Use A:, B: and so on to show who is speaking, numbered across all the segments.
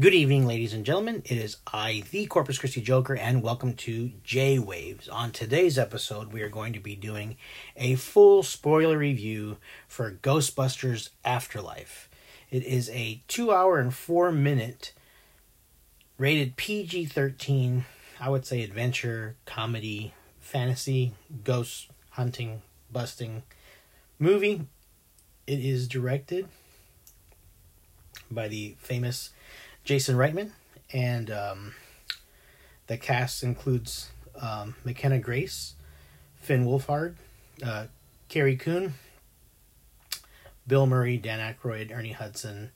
A: Good evening, ladies and gentlemen. It is I, the Corpus Christi Joker, and welcome to J Waves. On today's episode, we are going to be doing a full spoiler review for Ghostbusters Afterlife. It is a two hour and four minute rated PG 13, I would say adventure, comedy, fantasy, ghost hunting, busting movie. It is directed by the famous Jason Reitman, and um, the cast includes um, McKenna Grace, Finn Wolfhard, uh, Carrie Coon, Bill Murray, Dan Aykroyd, Ernie Hudson,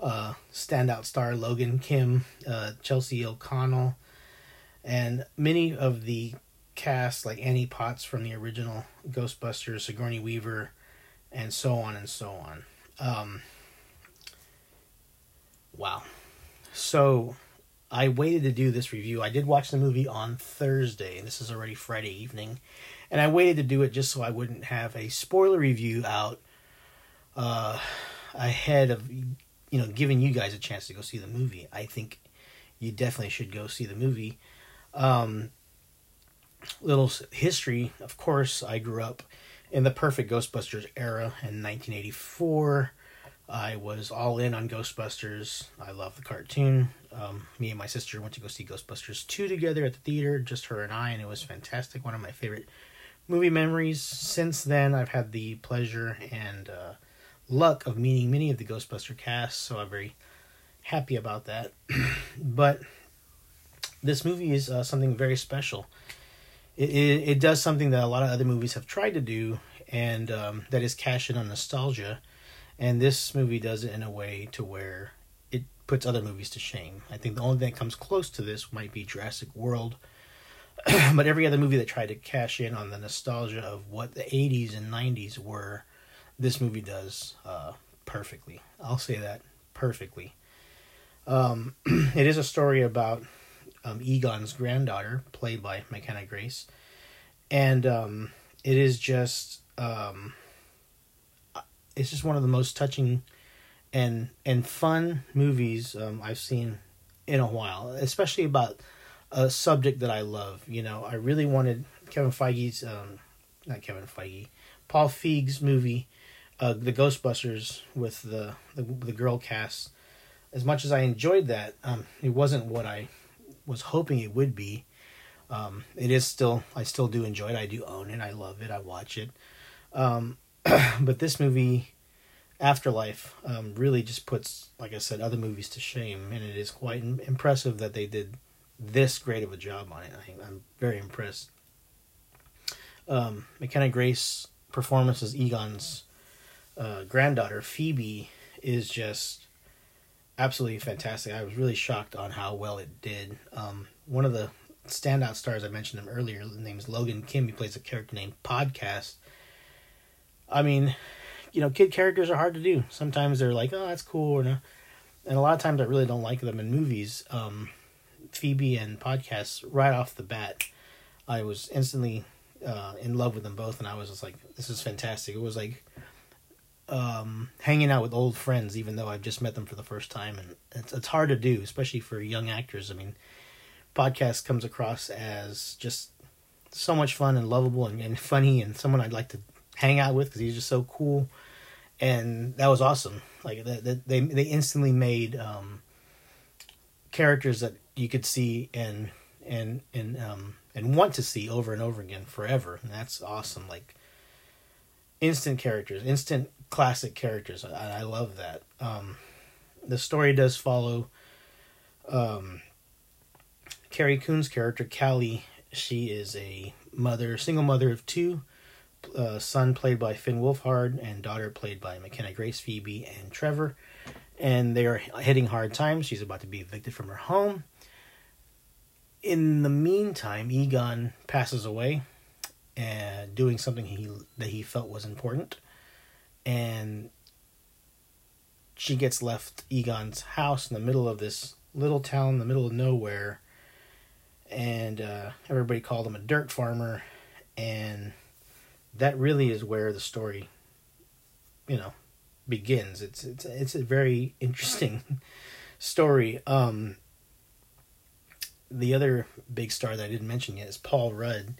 A: uh, standout star Logan Kim, uh, Chelsea O'Connell, and many of the cast like Annie Potts from the original Ghostbusters, Sigourney Weaver, and so on and so on. Um, wow. So I waited to do this review. I did watch the movie on Thursday, and this is already Friday evening. And I waited to do it just so I wouldn't have a spoiler review out uh, ahead of you know giving you guys a chance to go see the movie. I think you definitely should go see the movie. Um, little history, of course, I grew up in the perfect Ghostbusters era in 1984. I was all in on Ghostbusters. I love the cartoon. Um, me and my sister went to go see Ghostbusters 2 together at the theater, just her and I, and it was fantastic. One of my favorite movie memories. Since then, I've had the pleasure and uh, luck of meeting many of the Ghostbuster cast, so I'm very happy about that. but this movie is uh, something very special. It, it, it, does something that a lot of other movies have tried to do, and um, that is cash in on nostalgia and this movie does it in a way to where it puts other movies to shame. I think the only thing that comes close to this might be Jurassic World, but every other movie that tried to cash in on the nostalgia of what the 80s and 90s were, this movie does uh, perfectly. I'll say that perfectly. Um, it is a story about um, Egon's granddaughter, played by McKenna Grace, and um, it is just um, it's just one of the most touching and and fun movies um, I've seen in a while, especially about a subject that I love. You know, I really wanted Kevin Feige's, um, not Kevin Feige, Paul Feig's movie, uh, the Ghostbusters with the, the, the girl cast. As much as I enjoyed that, um, it wasn't what I was hoping it would be. Um, it is still, I still do enjoy it. I do own it. I love it. I watch it. Um, but this movie, Afterlife, um, really just puts, like I said, other movies to shame, and it is quite impressive that they did this great of a job on it. I, am very impressed. Um, McKenna Grace performance as Egon's uh, granddaughter Phoebe is just absolutely fantastic. I was really shocked on how well it did. Um, one of the standout stars I mentioned him earlier, his name is Logan Kim. He plays a character named Podcast, I mean, you know, kid characters are hard to do. Sometimes they're like, oh, that's cool, or no. And a lot of times I really don't like them in movies. Um, Phoebe and podcasts, right off the bat, I was instantly uh, in love with them both, and I was just like, this is fantastic. It was like um, hanging out with old friends, even though I've just met them for the first time, and it's it's hard to do, especially for young actors. I mean, podcast comes across as just so much fun and lovable and, and funny, and someone I'd like to hang out with because he's just so cool, and that was awesome. Like that, they they instantly made um, characters that you could see and and and um and want to see over and over again forever, and that's awesome. Like instant characters, instant classic characters. I, I love that. Um, the story does follow um, Carrie Coon's character, Callie. She is a mother, single mother of two, uh, son played by Finn Wolfhard and daughter played by McKenna Grace, Phoebe, and Trevor. And they are hitting hard times. She's about to be evicted from her home. In the meantime, Egon passes away, and doing something he that he felt was important, and she gets left Egon's house in the middle of this little town, in the middle of nowhere, and uh, everybody called him a dirt farmer, and that really is where the story, you know, begins. It's it's it's a very interesting story. Um, the other big star that I didn't mention yet is Paul Rudd.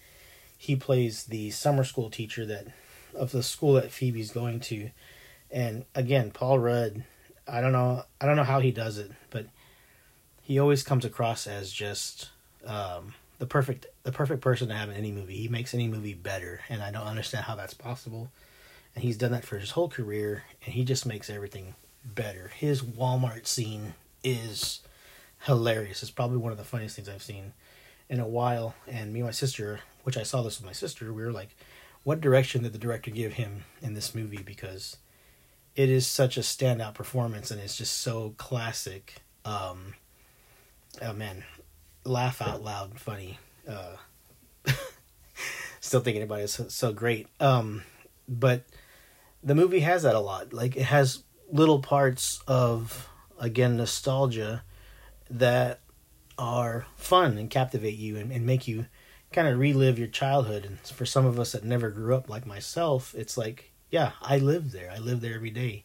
A: He plays the summer school teacher that of the school that Phoebe's going to, and again, Paul Rudd. I don't know. I don't know how he does it, but he always comes across as just um, the perfect the perfect person to have in any movie. He makes any movie better, and I don't understand how that's possible. And he's done that for his whole career, and he just makes everything better. His Walmart scene is hilarious. It's probably one of the funniest things I've seen in a while. And me and my sister, which I saw this with my sister, we were like, what direction did the director give him in this movie? Because it is such a standout performance and it's just so classic. Um, oh man, laugh out loud funny. Uh, still thinking about it, it's so, great. Um, but the movie has that a lot. Like it has little parts of again nostalgia that are fun and captivate you and, and make you kind of relive your childhood. And for some of us that never grew up like myself, it's like, yeah, I lived there. I live there every day.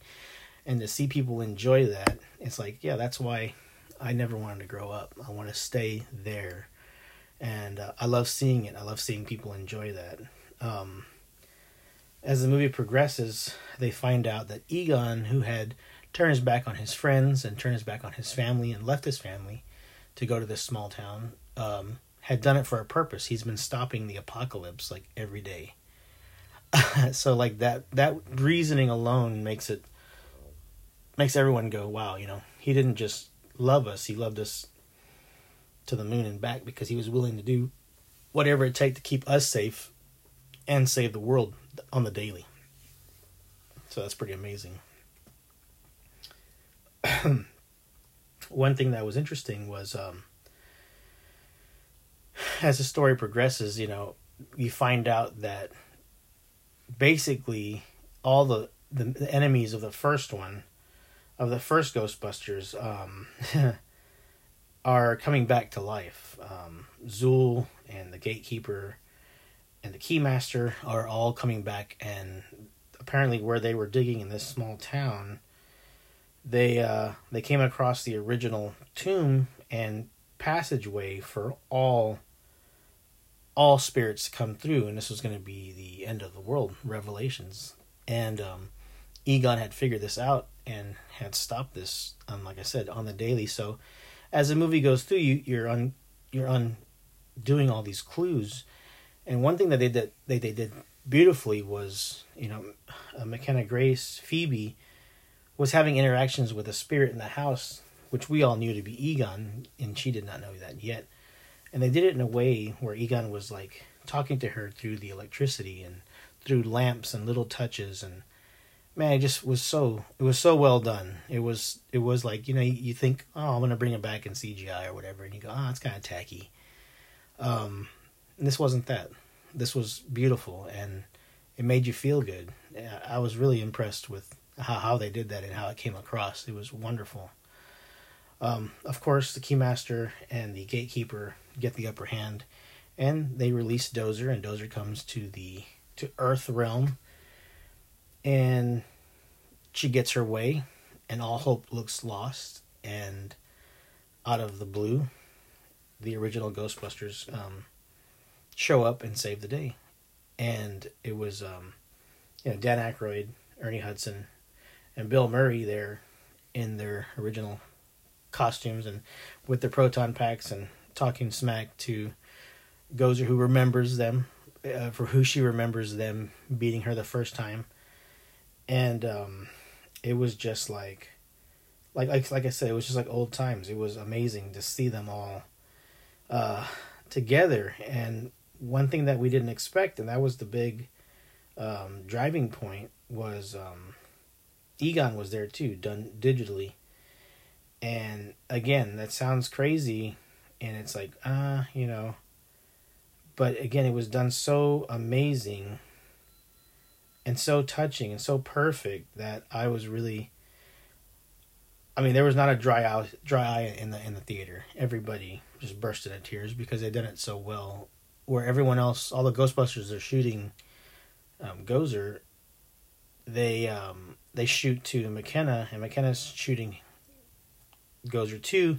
A: And to see people enjoy that, it's like, yeah, that's why I never wanted to grow up. I want to stay there. And uh, I love seeing it. I love seeing people enjoy that. Um, as the movie progresses, they find out that Egon, who had turned his back on his friends and turned his back on his family and left his family to go to this small town, um, had done it for a purpose. He's been stopping the apocalypse like every day. so like that that reasoning alone makes it makes everyone go, wow, you know, he didn't just love us, he loved us to the moon and back because he was willing to do whatever it takes to keep us safe and save the world on the daily. So that's pretty amazing. One thing that was interesting was um, as the story progresses, you know, you find out that basically all the, the, the enemies of the first one, of the first Ghostbusters, um, are coming back to life. Um, Zuul and the Gatekeeper and the Keymaster are all coming back, and apparently, where they were digging in this small town, they uh, they came across the original tomb and passageway for all all spirits to come through, and this was going to be the end of the world, Revelations, and um, Egon had figured this out and had stopped this, um, like I said, on the daily. So, as the movie goes through, you you're on you're on doing all these clues and one thing that they did they, they did beautifully was you know uh, McKenna Grace Phoebe was having interactions with a spirit in the house which we all knew to be Egon and she did not know that yet and they did it in a way where Egon was like talking to her through the electricity and through lamps and little touches and man it just was so it was so well done it was it was like you know you, you think oh i'm gonna bring it back in cgi or whatever and you go oh it's kind of tacky um this wasn't that. This was beautiful and it made you feel good. I was really impressed with how, how they did that and how it came across. It was wonderful. Um, of course, the Keymaster and the Gatekeeper get the upper hand, and they release Gozer, and Gozer comes to the to Earth realm, and she gets her way, and all hope looks lost. And out of the blue, the original Ghostbusters um, show up and save the day. And it was, um, you know, Dan Aykroyd, Ernie Hudson, and Bill Murray there in their original costumes and with their proton packs and talking smack to Gozer, who remembers them uh, for who she remembers them beating her the first time. And um, it was just like, like, like, like I said, it was just like old times. It was amazing to see them all uh, together and one thing that we didn't expect, and that was the big um, driving point, was um, Egon was there too, done digitally. And again, that sounds crazy, and it's like, ah, uh, you know. But again, it was done so amazing and so touching and so perfect that I was really. I mean, there was not a dry eye, dry eye in the in the theater. Everybody just burst into tears because they did it so well where everyone else, all the Ghostbusters are shooting um, Gozer, they um, they shoot to McKenna, and McKenna's shooting Gozer too,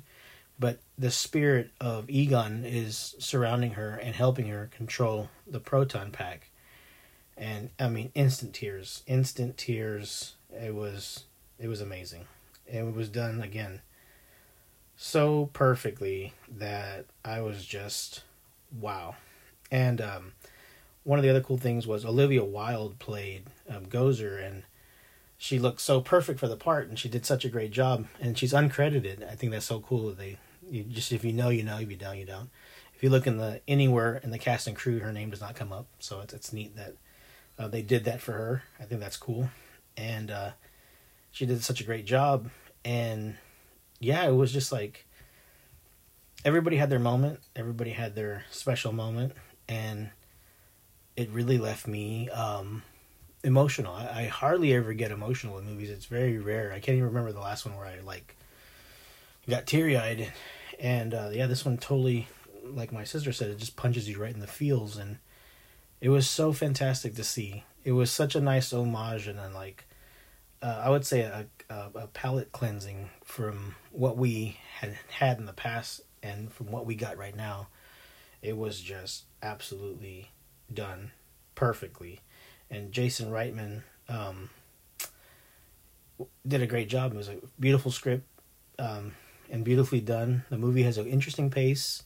A: but the spirit of Egon is surrounding her and helping her control the proton pack. And I mean, instant tears, instant tears. It was, it was amazing. And it was done again so perfectly that I was just wow. And um, one of the other cool things was Olivia Wilde played um, Gozer, and she looked so perfect for the part, and she did such a great job. And she's uncredited. I think that's so cool that they you just if you know you know if you don't you don't. If you look in the anywhere in the cast and crew, her name does not come up. So it's it's neat that uh, they did that for her. I think that's cool, and uh, she did such a great job. And yeah, it was just like everybody had their moment, everybody had their special moment, and it really left me um, emotional. I, I, hardly ever get emotional in movies. It's very rare. I can't even remember the last one where I like got teary eyed, and uh, yeah, this one totally, like my sister said, it just punches you right in the feels, and it was so fantastic to see. It was such a nice homage, and then like uh, I would say a, a, a palate cleansing from what we had had in the past and from what we got right now, it was just absolutely done perfectly. And Jason Reitman um, did a great job. It was a beautiful script um, and beautifully done. The movie has an interesting pace.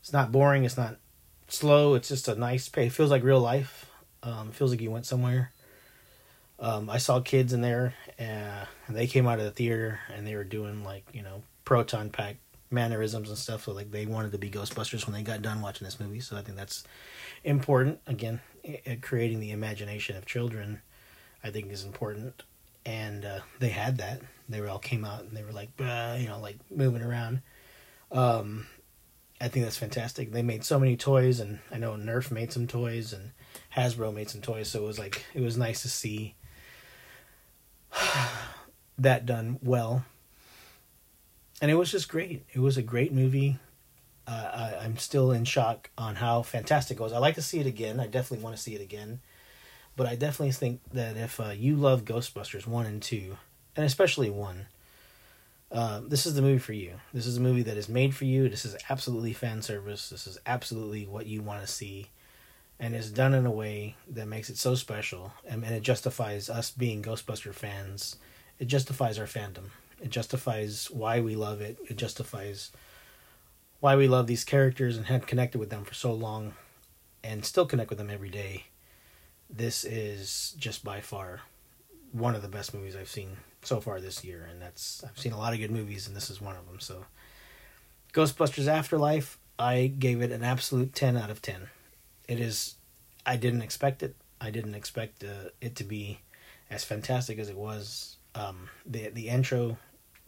A: It's not boring. It's not slow. It's just a nice pace. It feels like real life. Um, feels like you went somewhere. Um, I saw kids in there, and they came out of the theater and they were doing like you know proton pack mannerisms and stuff. So like they wanted to be Ghostbusters when they got done watching this movie. So I think that's important. Again, creating the imagination of children, I think is important. And uh, they had that. They were all came out and they were like, you know, like moving around. Um, I think that's fantastic. They made so many toys, and I know Nerf made some toys, and Hasbro made some toys. So it was like it was nice to see that done well and it was just great. It was a great movie. Uh, I, am still in shock on how fantastic it was. I like to see it again. I definitely want to see it again. But I definitely think that if uh, you love Ghostbusters 1 and 2, and especially 1, uh, this is the movie for you. This is a movie that is made for you. This is absolutely fan service. This is absolutely what you want to see. And it's done in a way that makes it so special. And, and it justifies us being Ghostbuster fans. It justifies our fandom. It justifies why we love it. It justifies why we love these characters and have connected with them for so long and still connect with them every day. This is just by far one of the best movies I've seen so far this year and that's I've seen a lot of good movies and this is one of them. So Ghostbusters Afterlife, I gave it an absolute 10 out of 10. It is I didn't expect it. I didn't expect uh, it to be as fantastic as it was. Um, the the intro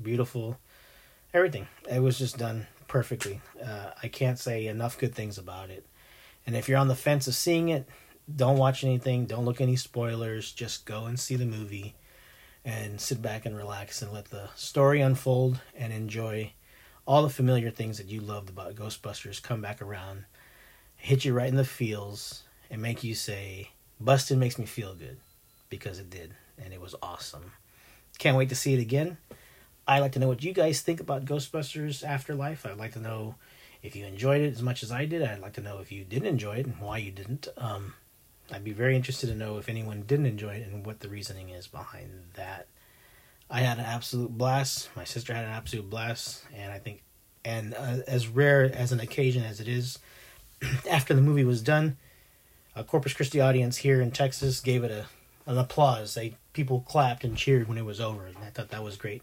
A: beautiful, everything. It was just done perfectly. Uh, I can't say enough good things about it. And if you're on the fence of seeing it, don't watch anything, don't look any spoilers, just go and see the movie and sit back and relax and let the story unfold and enjoy all the familiar things that you loved about Ghostbusters come back around, hit you right in the feels, and make you say, Busted makes me feel good because it did, and it was awesome. Can't wait to see it again. I'd like to know what you guys think about Ghostbusters Afterlife. I'd like to know if you enjoyed it as much as I did. I'd like to know if you didn't enjoy it and why you didn't. Um, I'd be very interested to know if anyone didn't enjoy it and what the reasoning is behind that. I had an absolute blast. My sister had an absolute blast, and I think, and uh, as rare as an occasion as it is, after the movie was done, a Corpus Christi audience here in Texas gave it a an applause. They people clapped and cheered when it was over, and I thought that was great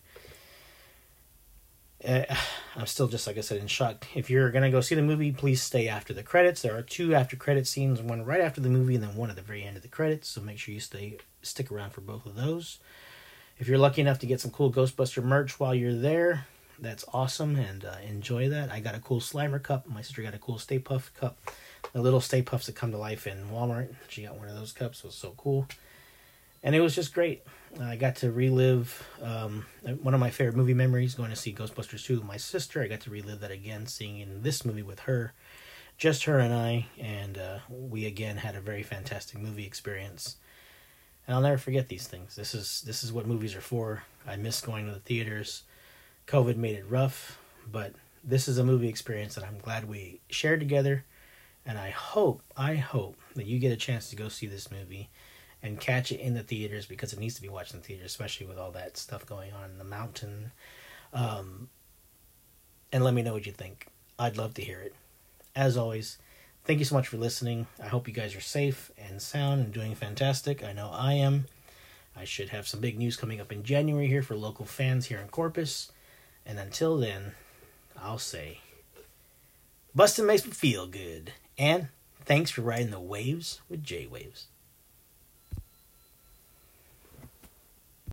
A: I'm still just like I said in shock. If you're gonna go see the movie, please stay after the credits. There are two after credit scenes, one right after the movie, and then one at the very end of the credits. So make sure you stay stick around for both of those. If you're lucky enough to get some cool Ghostbuster merch while you're there, that's awesome and uh, enjoy that. I got a cool Slimer cup. My sister got a cool Stay Puft cup. The little Stay Puffs that come to life in Walmart. She got one of those cups. It was so cool and it was just great. I got to relive um, one of my favorite movie memories going to see Ghostbusters 2 with my sister. I got to relive that again, seeing this movie with her, just her and I, and uh, we again had a very fantastic movie experience. And I'll never forget these things. This is this is what movies are for. I miss going to the theaters. COVID made it rough, but this is a movie experience that I'm glad we shared together. And I hope, I hope that you get a chance to go see this movie and catch it in the theaters because it needs to be watched in the theaters, especially with all that stuff going on in the mountain. Um, and let me know what you think. I'd love to hear it. As always, thank you so much for listening. I hope you guys are safe and sound and doing fantastic. I know I am. I should have some big news coming up in January here for local fans here in Corpus. And until then, I'll say, Bustin' makes me feel good. And thanks for riding the waves with J Waves.